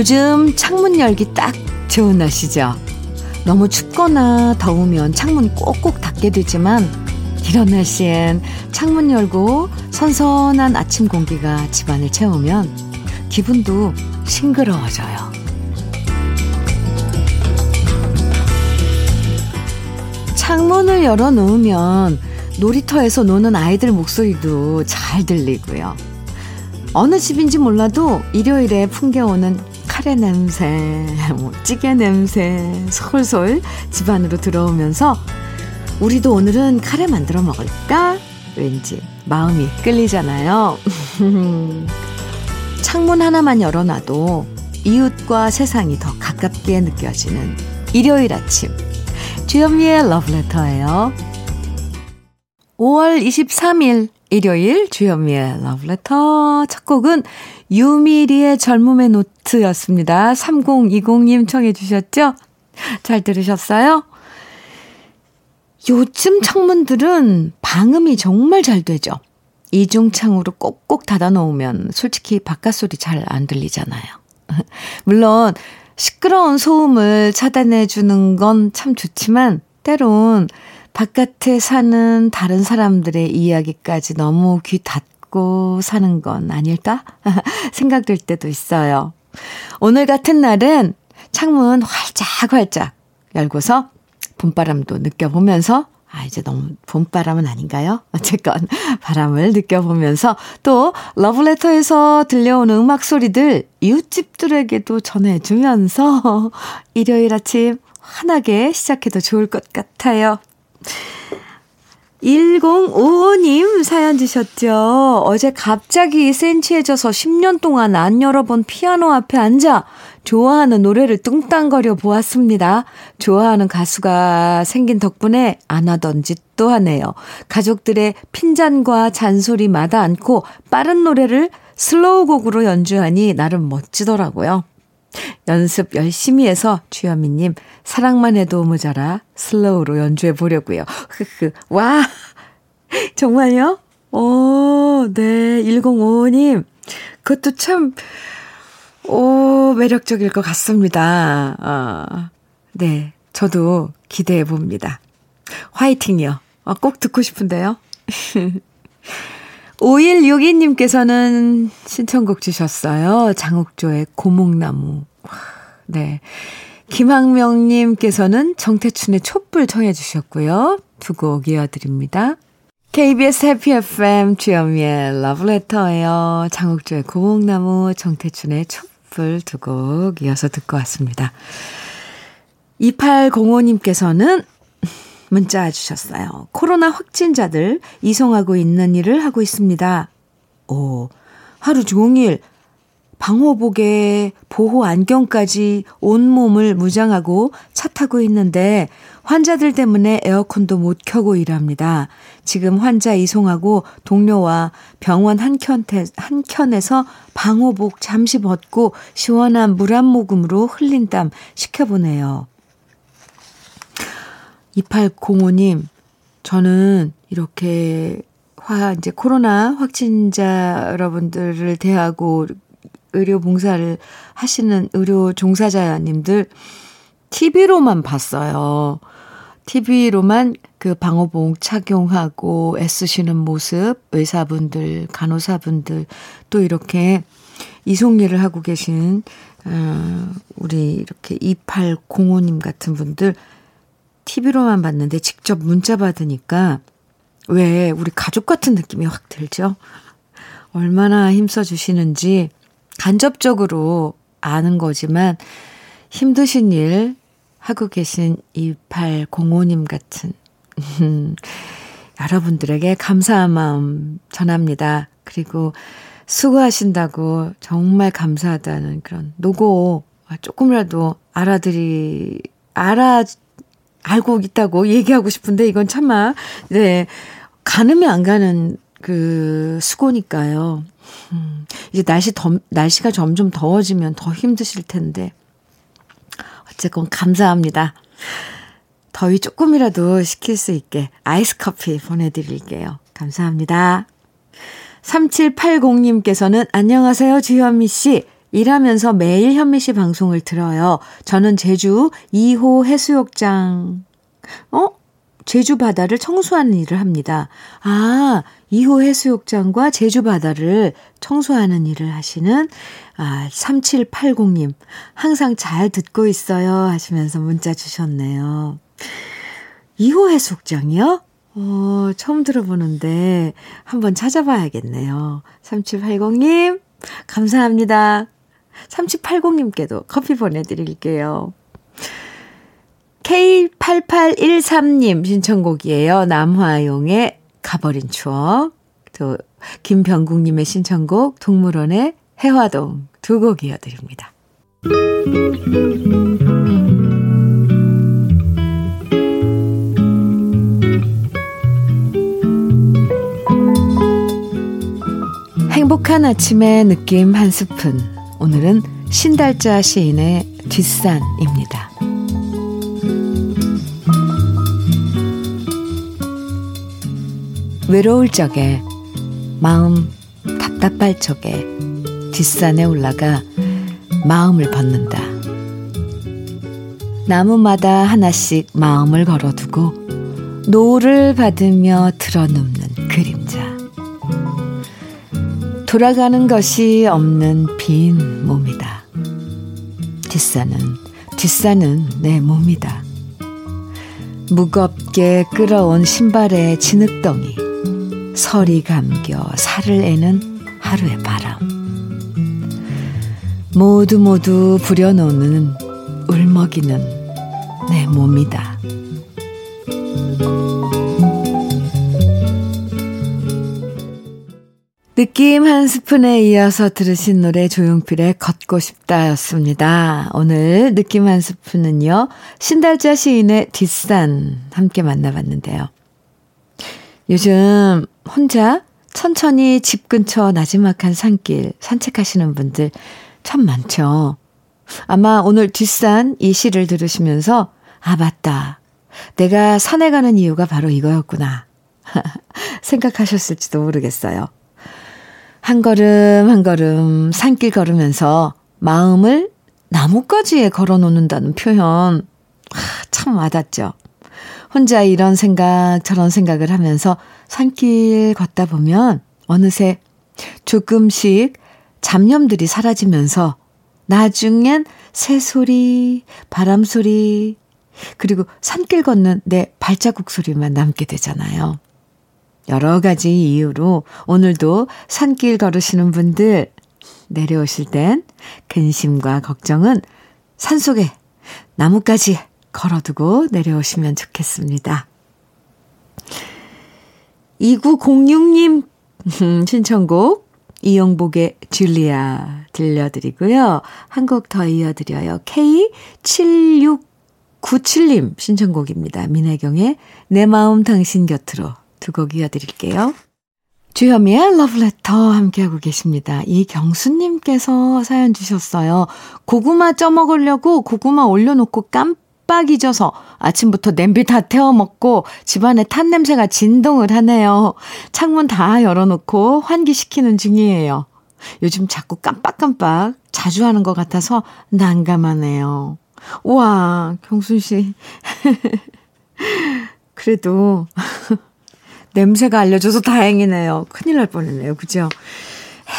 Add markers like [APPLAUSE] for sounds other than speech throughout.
요즘 창문 열기 딱 좋은 날씨죠. 너무 춥거나 더우면 창문 꼭꼭 닫게 되지만 이런 날씨엔 창문 열고 선선한 아침 공기가 집안을 채우면 기분도 싱그러워져요. 창문을 열어 놓으면 놀이터에서 노는 아이들 목소리도 잘 들리고요. 어느 집인지 몰라도 일요일에 풍겨오는 카레 냄새, 뭐 찌개 냄새 솔솔 집안으로 들어오면서 우리도 오늘은 카레 만들어 먹을까? 왠지 마음이 끌리잖아요. [LAUGHS] 창문 하나만 열어놔도 이웃과 세상이 더 가깝게 느껴지는 일요일 아침. 주현미의 러브레터예요. 5월 23일 일요일 주현미의 러브레터 첫 곡은 유미리의 젊음의 노트였습니다. 3020님 청해 주셨죠? 잘 들으셨어요? 요즘 창문들은 방음이 정말 잘 되죠. 이중창으로 꼭꼭 닫아 놓으면 솔직히 바깥 소리 잘 안 들리잖아요. [LAUGHS] 물론 시끄러운 소음을 차단해 주는 건 참 좋지만 때론 바깥에 사는 다른 사람들의 이야기까지 너무 귀 닫고 사는 건 아닐까? [LAUGHS] 생각될 때도 있어요. 오늘 같은 날은 창문 활짝 활짝 열고서 봄바람도 느껴보면서 아, 이제 너무 봄바람은 아닌가요? 어쨌건 바람을 느껴보면서 또 러브레터에서 들려오는 음악 소리들 이웃집들에게도 전해주면서 [LAUGHS] 일요일 아침 환하게 시작해도 좋을 것 같아요. 1055님 사연 주셨죠. 어제 갑자기 센치해져서 10년 동안 안 열어본 피아노 앞에 앉아 좋아하는 노래를 뚱땅거려 보았습니다. 좋아하는 가수가 생긴 덕분에 안 하던 짓도 하네요. 가족들의 핀잔과 잔소리 마다 않고 빠른 노래를 슬로우 곡으로 연주하니 나름 멋지더라고요. 연습 열심히 해서 주현미님 사랑만 해도 모자라 슬로우로 연주해 보려고요. 흐흐 와 정말요? 오, 네 1055님 그것도 참 오, 매력적일 것 같습니다. 어, 네, 저도 기대해 봅니다. 화이팅이요. 어, 꼭 듣고 싶은데요. [LAUGHS] 5162님께서는 신청곡 주셨어요. 장욱조의 고목나무. 네. 김학명님께서는 정태춘의 촛불 청해 주셨고요. 두 곡 이어드립니다. KBS 해피 FM 주현미의 러브레터예요. 장욱조의 고목나무, 정태춘의 촛불 두 곡 이어서 듣고 왔습니다. 2805님께서는 문자 주셨어요. 코로나 확진자들 이송하고 있는 일을 하고 있습니다. 오, 하루 종일 방호복에 보호 안경까지 온몸을 무장하고 차 타고 있는데 환자들 때문에 에어컨도 못 켜고 일합니다. 지금 환자 이송하고 동료와 병원 한켠에, 한켠에서 방호복 잠시 벗고 시원한 물 한 모금으로 흘린 땀 식혀보네요. 2805님, 저는 이렇게 화, 이제 코로나 확진자 여러분들을 대하고 의료 봉사를 하시는 의료 종사자님들 TV로만 봤어요. TV로만 그 방호복 착용하고 애쓰시는 모습, 의사분들, 간호사분들, 또 이렇게 이송일을 하고 계신, 어, 우리 이렇게 2805님 같은 분들 TV로만 봤는데 직접 문자 받으니까 왜 우리 가족 같은 느낌이 확 들죠? 얼마나 힘써 주시는지 간접적으로 아는 거지만 힘드신 일 하고 계신 2805님 같은 여러분들에게 감사한 마음 전합니다. 그리고 수고하신다고 정말 감사하다는 그런 노고 조금이라도 알아들이 알아 알고 있다고 얘기하고 싶은데 이건 참아 네 가늠이 안 가는 그 수고니까요. 음, 이제 날씨 더, 날씨가 점점 더워지면 더 힘드실 텐데 어쨌건 감사합니다. 더위 조금이라도 식힐 수 있게 아이스 커피 보내드릴게요. 감사합니다. 3780님께서는 안녕하세요, 주현미 씨. 일하면서 매일 현미 씨 방송을 들어요. 저는 제주 2호 해수욕장, 어? 제주 바다를 청소하는 일을 합니다. 아, 2호 해수욕장과 제주 바다를 청소하는 일을 하시는 아, 3780님. 항상 잘 듣고 있어요. 하시면서 문자 주셨네요. 2호 해수욕장이요? 어, 처음 들어보는데 한번 찾아봐야겠네요. 3780님, 감사합니다. 3780님께도 커피 보내드릴게요. K8813님 신청곡이에요. 남화용의 가버린 추억. 또 김병국님의 신청곡 동물원의 해화동 두 곡 이어드립니다. 행복한 아침의 느낌 한 스푼. 오늘은 신달자 시인의 뒷산입니다. 외로울 적에, 마음 답답할 적에 뒷산에 올라가 마음을 벗는다. 나무마다 하나씩 마음을 걸어두고 노을 받으며 드러눕는 돌아가는 것이 없는 빈 몸이다. 뒷산은, 뒷산은 내 몸이다. 무겁게 끌어온 신발의 진흙덩이. 설이 감겨 살을 애는 하루의 바람. 모두 모두 부려놓는 울먹이는 내 몸이다. 느낌 한 스푼에 이어서 들으신 노래 조용필의 걷고 싶다였습니다. 오늘 느낌 한 스푼은요, 신달자 시인의 뒷산 함께 만나봤는데요. 요즘 혼자 천천히 집 근처 나지막한 산길 산책하시는 분들 참 많죠. 아마 오늘 뒷산 이 시를 들으시면서, 아, 맞다. 내가 산에 가는 이유가 바로 이거였구나. [LAUGHS] 생각하셨을지도 모르겠어요. 한 걸음 한 걸음 산길 걸으면서 마음을 나뭇가지에 걸어 놓는다는 표현, 참 와닿죠. 혼자 이런 생각, 저런 생각을 하면서 산길 걷다 보면 어느새 조금씩 잡념들이 사라지면서 나중엔 새소리, 바람소리, 그리고 산길 걷는 내 발자국 소리만 남게 되잖아요. 여러 가지 이유로 오늘도 산길 걸으시는 분들 내려오실 땐 근심과 걱정은 산속에 나뭇가지 걸어두고 내려오시면 좋겠습니다. 2906님 신청곡 이영복의 줄리아 들려드리고요. 한 곡 더 이어드려요. K7697님 신청곡입니다. 민혜경의 내 마음 당신 곁으로 두 곡 이어드릴게요. 주현미의 러브레터 함께하고 계십니다. 이경수님께서 사연 주셨어요. 고구마 쪄먹으려고 고구마 올려놓고 깜빡 잊어서 아침부터 냄비 다 태워 먹고 집안에 탄 냄새가 진동을 하네요. 창문 다 열어놓고 환기시키는 중이에요. 요즘 자꾸 깜빡깜빡 자주 하는 것 같아서 난감하네요. 우와, 경순 씨. [LAUGHS] 그래도 냄새가 알려줘서 다행이네요. 큰일 날 뻔했네요. 그죠?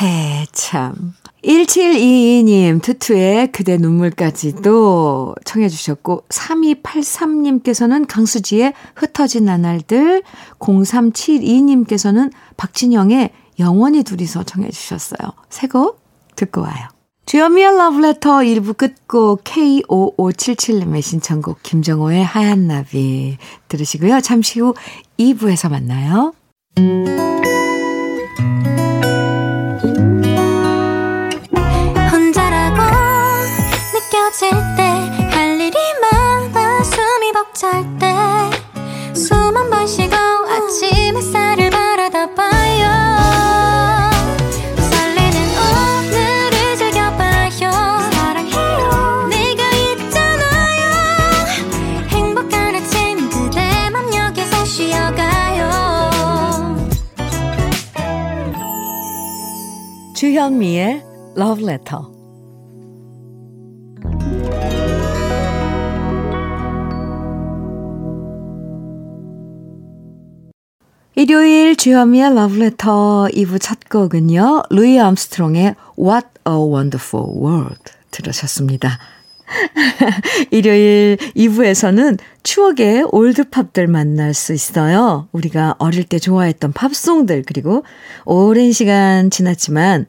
해, 참. 1722님, 투투의 그대 눈물까지도 청해주셨고, 3283님께서는 강수지의 흩어진 나날들, 0372님께서는 박진영의 영원히 둘이서 청해주셨어요. 새곡 듣고 와요. 주여미의 러브레터 1부 끝곡 K5577님의 신청곡 김정호의 하얀 나비 들으시고요. 잠시 후 2부에서 만나요. 혼자라고 느껴질 때 할 일이 많아 숨이 벅찰 때 주현미의 Love Letter. 일요일 주현미의 Love Letter 2부 첫 곡은요. 루이 암스트롱의 What a Wonderful World 들으셨습니다. [LAUGHS] 일요일 2부에서는 추억의 올드팝들 만날 수 있어요. 우리가 어릴 때 좋아했던 팝송들, 그리고 오랜 시간 지났지만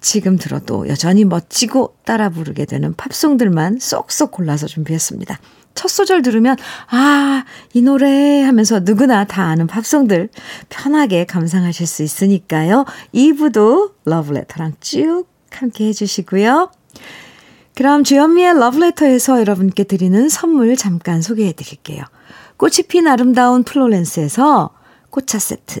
지금 들어도 여전히 멋지고 따라 부르게 되는 팝송들만 쏙쏙 골라서 준비했습니다. 첫 소절 들으면, 아, 이 노래 하면서 누구나 다 아는 팝송들 편하게 감상하실 수 있으니까요. 2부도 러브레터랑 쭉 함께 해주시고요. 그럼 주현미의 러브레터에서 여러분께 드리는 선물 잠깐 소개해 드릴게요. 꽃이 핀 아름다운 플로렌스에서 꽃차 세트,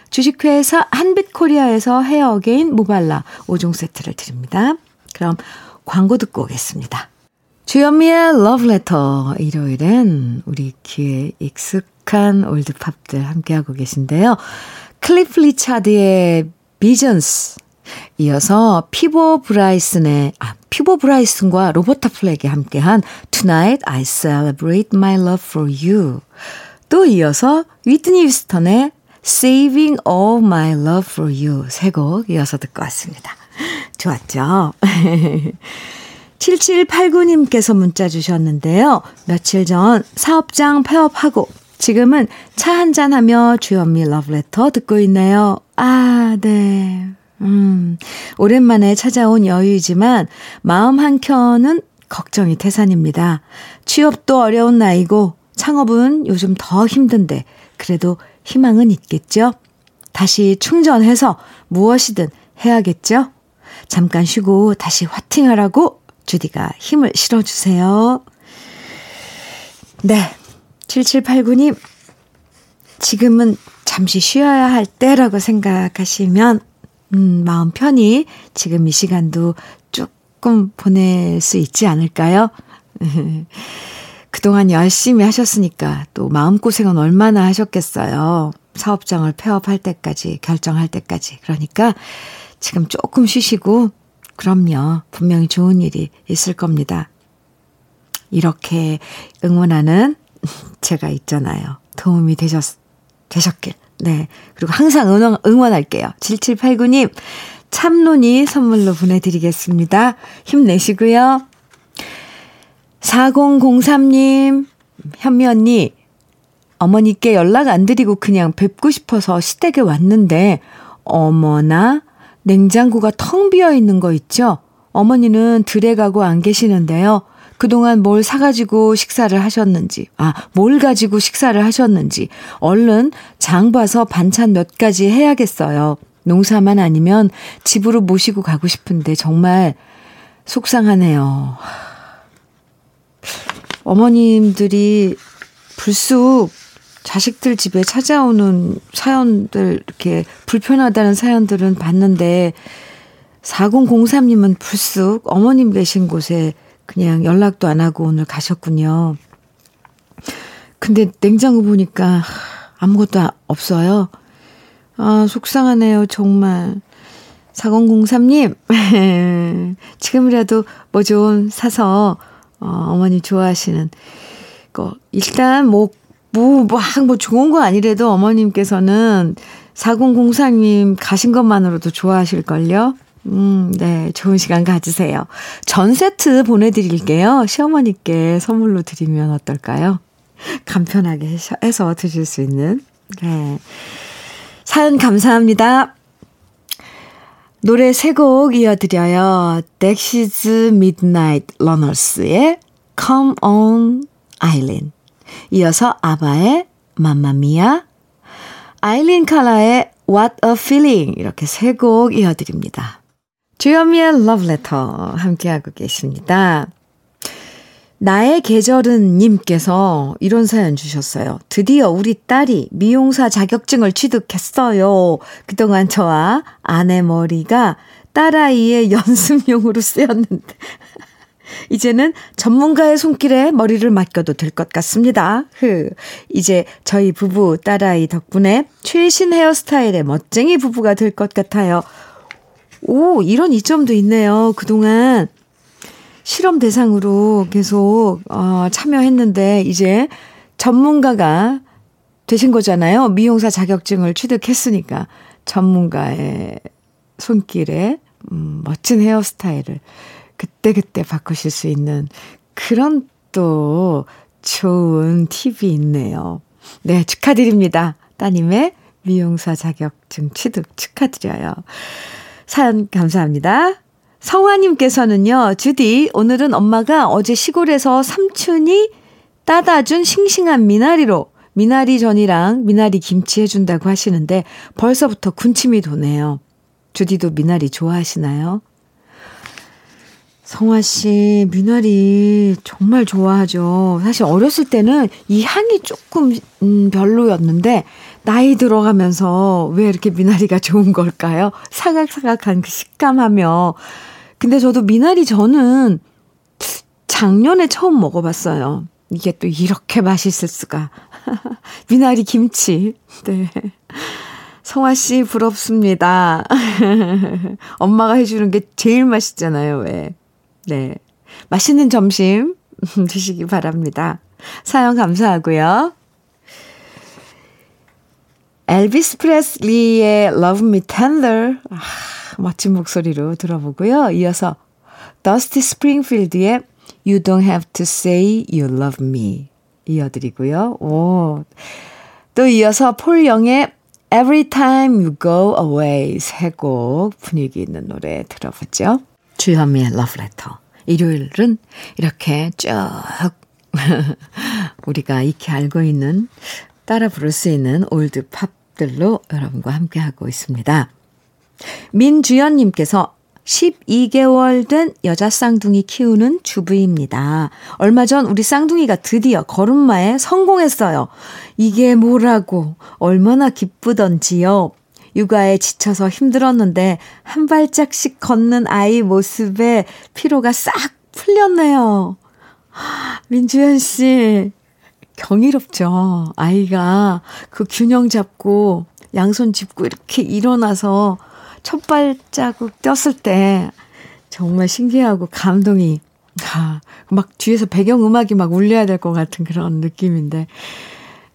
주식회사 한빛코리아에서 헤어 어게인 모발라 5종 세트를 드립니다. 그럼 광고 듣고 오겠습니다. 주현미의 러브레터 일요일엔 우리 귀에 익숙한 올드팝들 함께하고 계신데요. 클리프 리차드의 Visions 이어서 피보 브라이슨의 아 피보 브라이슨과 로버타 플렉이 함께한 Tonight I Celebrate My Love for You 또 이어서 위트니 휴스턴의 Saving All My Love for You 세 곡 이어서 듣고 왔습니다. 좋았죠? [LAUGHS] 7789님께서 문자 주셨는데요. 며칠 전 사업장 폐업하고 지금은 차 한잔 하며 주현미 러브레터 듣고 있네요. 아, 네. 음, 오랜만에 찾아온 여유이지만 마음 한켠은 걱정이 태산입니다. 취업도 어려운 나이고 창업은 요즘 더 힘든데 그래도 희망은 있겠죠? 다시 충전해서 무엇이든 해야겠죠? 잠깐 쉬고 다시 화팅하라고 주디가 힘을 실어주세요. 네. 7789님, 지금은 잠시 쉬어야 할 때라고 생각하시면 음, 마음 편히 지금 이 시간도 조금 보낼 수 있지 않을까요? [LAUGHS] 그동안 열심히 하셨으니까 또 마음고생은 얼마나 하셨겠어요. 사업장을 폐업할 때까지, 결정할 때까지. 그러니까 지금 조금 쉬시고, 그럼요. 분명히 좋은 일이 있을 겁니다. 이렇게 응원하는 [LAUGHS] 제가 있잖아요. 도움이 되셨, 되셨길. 네. 그리고 항상 응원, 응원할게요. 7789님, 참론이 선물로 보내드리겠습니다. 힘내시고요. 4003님, 현미 언니, 어머니께 연락 안 드리고 그냥 뵙고 싶어서 시댁에 왔는데, 어머나, 냉장고가 텅 비어 있는 거 있죠? 어머니는 들에 가고 안 계시는데요. 그동안 뭘 사가지고 식사를 하셨는지, 아, 뭘 가지고 식사를 하셨는지, 얼른 장 봐서 반찬 몇 가지 해야겠어요. 농사만 아니면 집으로 모시고 가고 싶은데 정말 속상하네요. 어머님들이 불쑥 자식들 집에 찾아오는 사연들, 이렇게 불편하다는 사연들은 봤는데, 4003님은 불쑥 어머님 계신 곳에 그냥 연락도 안 하고 오늘 가셨군요. 근데 냉장고 보니까 아무것도 없어요. 아, 속상하네요, 정말. 4003님, [LAUGHS] 지금이라도 뭐 좀 사서, 어, 어머니 좋아하시는 거. 일단 뭐, 뭐, 뭐, 뭐 좋은 거 아니래도 어머님께서는 4003님 가신 것만으로도 좋아하실걸요? 음, 네. 좋은 시간 가지세요. 전 세트 보내드릴게요. 시어머니께 선물로 드리면 어떨까요? 간편하게 해서 드실 수 있는. 네. 사연 감사합니다. 노래 세 곡 이어드려요. 덱시즈 미드나잇 러너스의 Come On Eileen. 이어서 아바의 맘마미아. 아일린 칼라의 What a Feeling. 이렇게 세 곡 이어드립니다. 주현미의 러브레터 함께하고 계십니다. 나의 계절은 님께서 이런 사연 주셨어요. 드디어 우리 딸이 미용사 자격증을 취득했어요. 그동안 저와 아내 머리가 딸아이의 [LAUGHS] 연습용으로 쓰였는데 [LAUGHS] 이제는 전문가의 손길에 머리를 맡겨도 될 것 같습니다. 흐. 이제 저희 부부 딸아이 덕분에 최신 헤어스타일의 멋쟁이 부부가 될 것 같아요. 오, 이런 이점도 있네요. 그동안 실험 대상으로 계속 어, 참여했는데 이제 전문가가 되신 거잖아요. 미용사 자격증을 취득했으니까 전문가의 손길에 음, 멋진 헤어스타일을 그때그때 바꾸실 수 있는 그런 또 좋은 팁이 있네요. 네, 축하드립니다. 따님의 미용사 자격증 취득 축하드려요. 사연 감사합니다. 성화님께서는요, 주디, 오늘은 엄마가 어제 시골에서 삼촌이 따다 준 싱싱한 미나리로 미나리 전이랑 미나리 김치 해준다고 하시는데 벌써부터 군침이 도네요. 주디도 미나리 좋아하시나요? 성화 씨, 미나리 정말 좋아하죠. 사실 어렸을 때는 이 향이 조금, 음, 별로였는데, 나이 들어가면서 왜 이렇게 미나리가 좋은 걸까요? 사각사각한 그 식감하며. 근데 저도 미나리 저는 작년에 처음 먹어봤어요. 이게 또 이렇게 맛있을 수가. [LAUGHS] 미나리 김치. 네. 성화 씨 부럽습니다. [LAUGHS] 엄마가 해주는 게 제일 맛있잖아요, 왜. 네. 맛있는 점심 [LAUGHS] 드시기 바랍니다. 사연 감사하고요. 엘비스 프레슬리의 Love Me Tender 아, 멋진 목소리로 들어보고요. 이어서 더스티 스프링필드의 You Don't Have to Say You Love Me 이어드리고요. 오. 또 이어서 폴 영의 Every Time You Go Away 세곡 분위기 있는 노래 들어보죠. 주현미의 러브레터. 일요일은 이렇게 쭉 [LAUGHS] 우리가 익히 알고 있는 따라 부를 수 있는 올드 팝들로 여러분과 함께하고 있습니다. 민주연님께서 12개월 된 여자 쌍둥이 키우는 주부입니다. 얼마 전 우리 쌍둥이가 드디어 걸음마에 성공했어요. 이게 뭐라고 얼마나 기쁘던지요. 육아에 지쳐서 힘들었는데 한 발짝씩 걷는 아이 모습에 피로가 싹 풀렸네요. 민주현 씨, 경이롭죠. 아이가 그 균형 잡고 양손 짚고 이렇게 일어나서 첫 발자국 떴을 때 정말 신기하고 감동이 아, 막 뒤에서 배경 음악이 막 울려야 될 것 같은 그런 느낌인데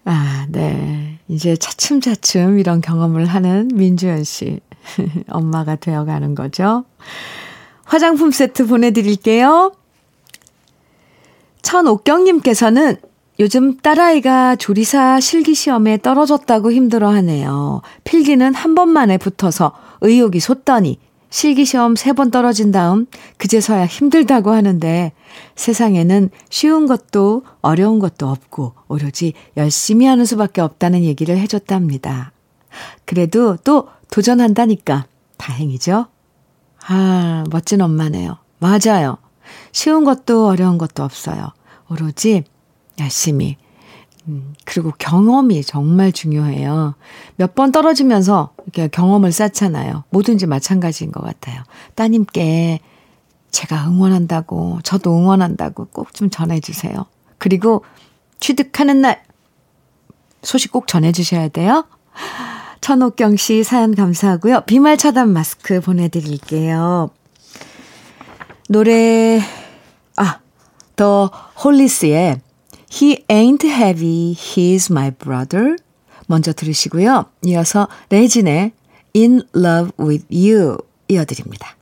아, 네. 이제 차츰차츰 이런 경험을 하는 민주연 씨. [LAUGHS] 엄마가 되어 가는 거죠. 화장품 세트 보내 드릴게요. 천옥경님께서는 요즘 딸아이가 조리사 실기시험에 떨어졌다고 힘들어 하네요. 필기는 한 번만에 붙어서 의욕이 솟더니 실기시험 세 번 떨어진 다음 그제서야 힘들다고 하는데 세상에는 쉬운 것도 어려운 것도 없고 오로지 열심히 하는 수밖에 없다는 얘기를 해줬답니다. 그래도 또 도전한다니까 다행이죠? 아, 멋진 엄마네요. 맞아요. 쉬운 것도 어려운 것도 없어요. 오로지 열심히 음, 그리고 경험이 정말 중요해요. 몇 번 떨어지면서 이렇게 경험을 쌓잖아요. 뭐든지 마찬가지인 것 같아요. 따님께 제가 응원한다고, 저도 응원한다고 꼭 좀 전해주세요. 그리고 취득하는 날 소식 꼭 전해주셔야 돼요. 천옥경 씨 사연 감사하고요. 비말 차단 마스크 보내드릴게요. 노래, 아, 더 홀리스의 He ain't heavy, he's my brother. 먼저 들으시고요. 이어서 레진의 In Love with You 이어드립니다.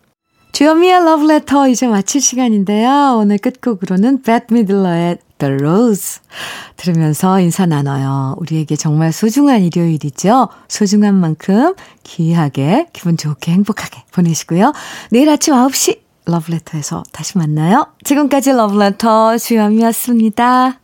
주현미의 Love Letter 이제 마칠 시간인데요. 오늘 끝곡으로는 벳 미들러의 The Rose 들으면서 인사 나눠요. 우리에게 정말 소중한 일요일이죠. 소중한 만큼 귀하게 기분 좋게 행복하게 보내시고요. 내일 아침 9시 러브레터에서 다시 만나요. 지금까지 러브레터 주현미였습니다.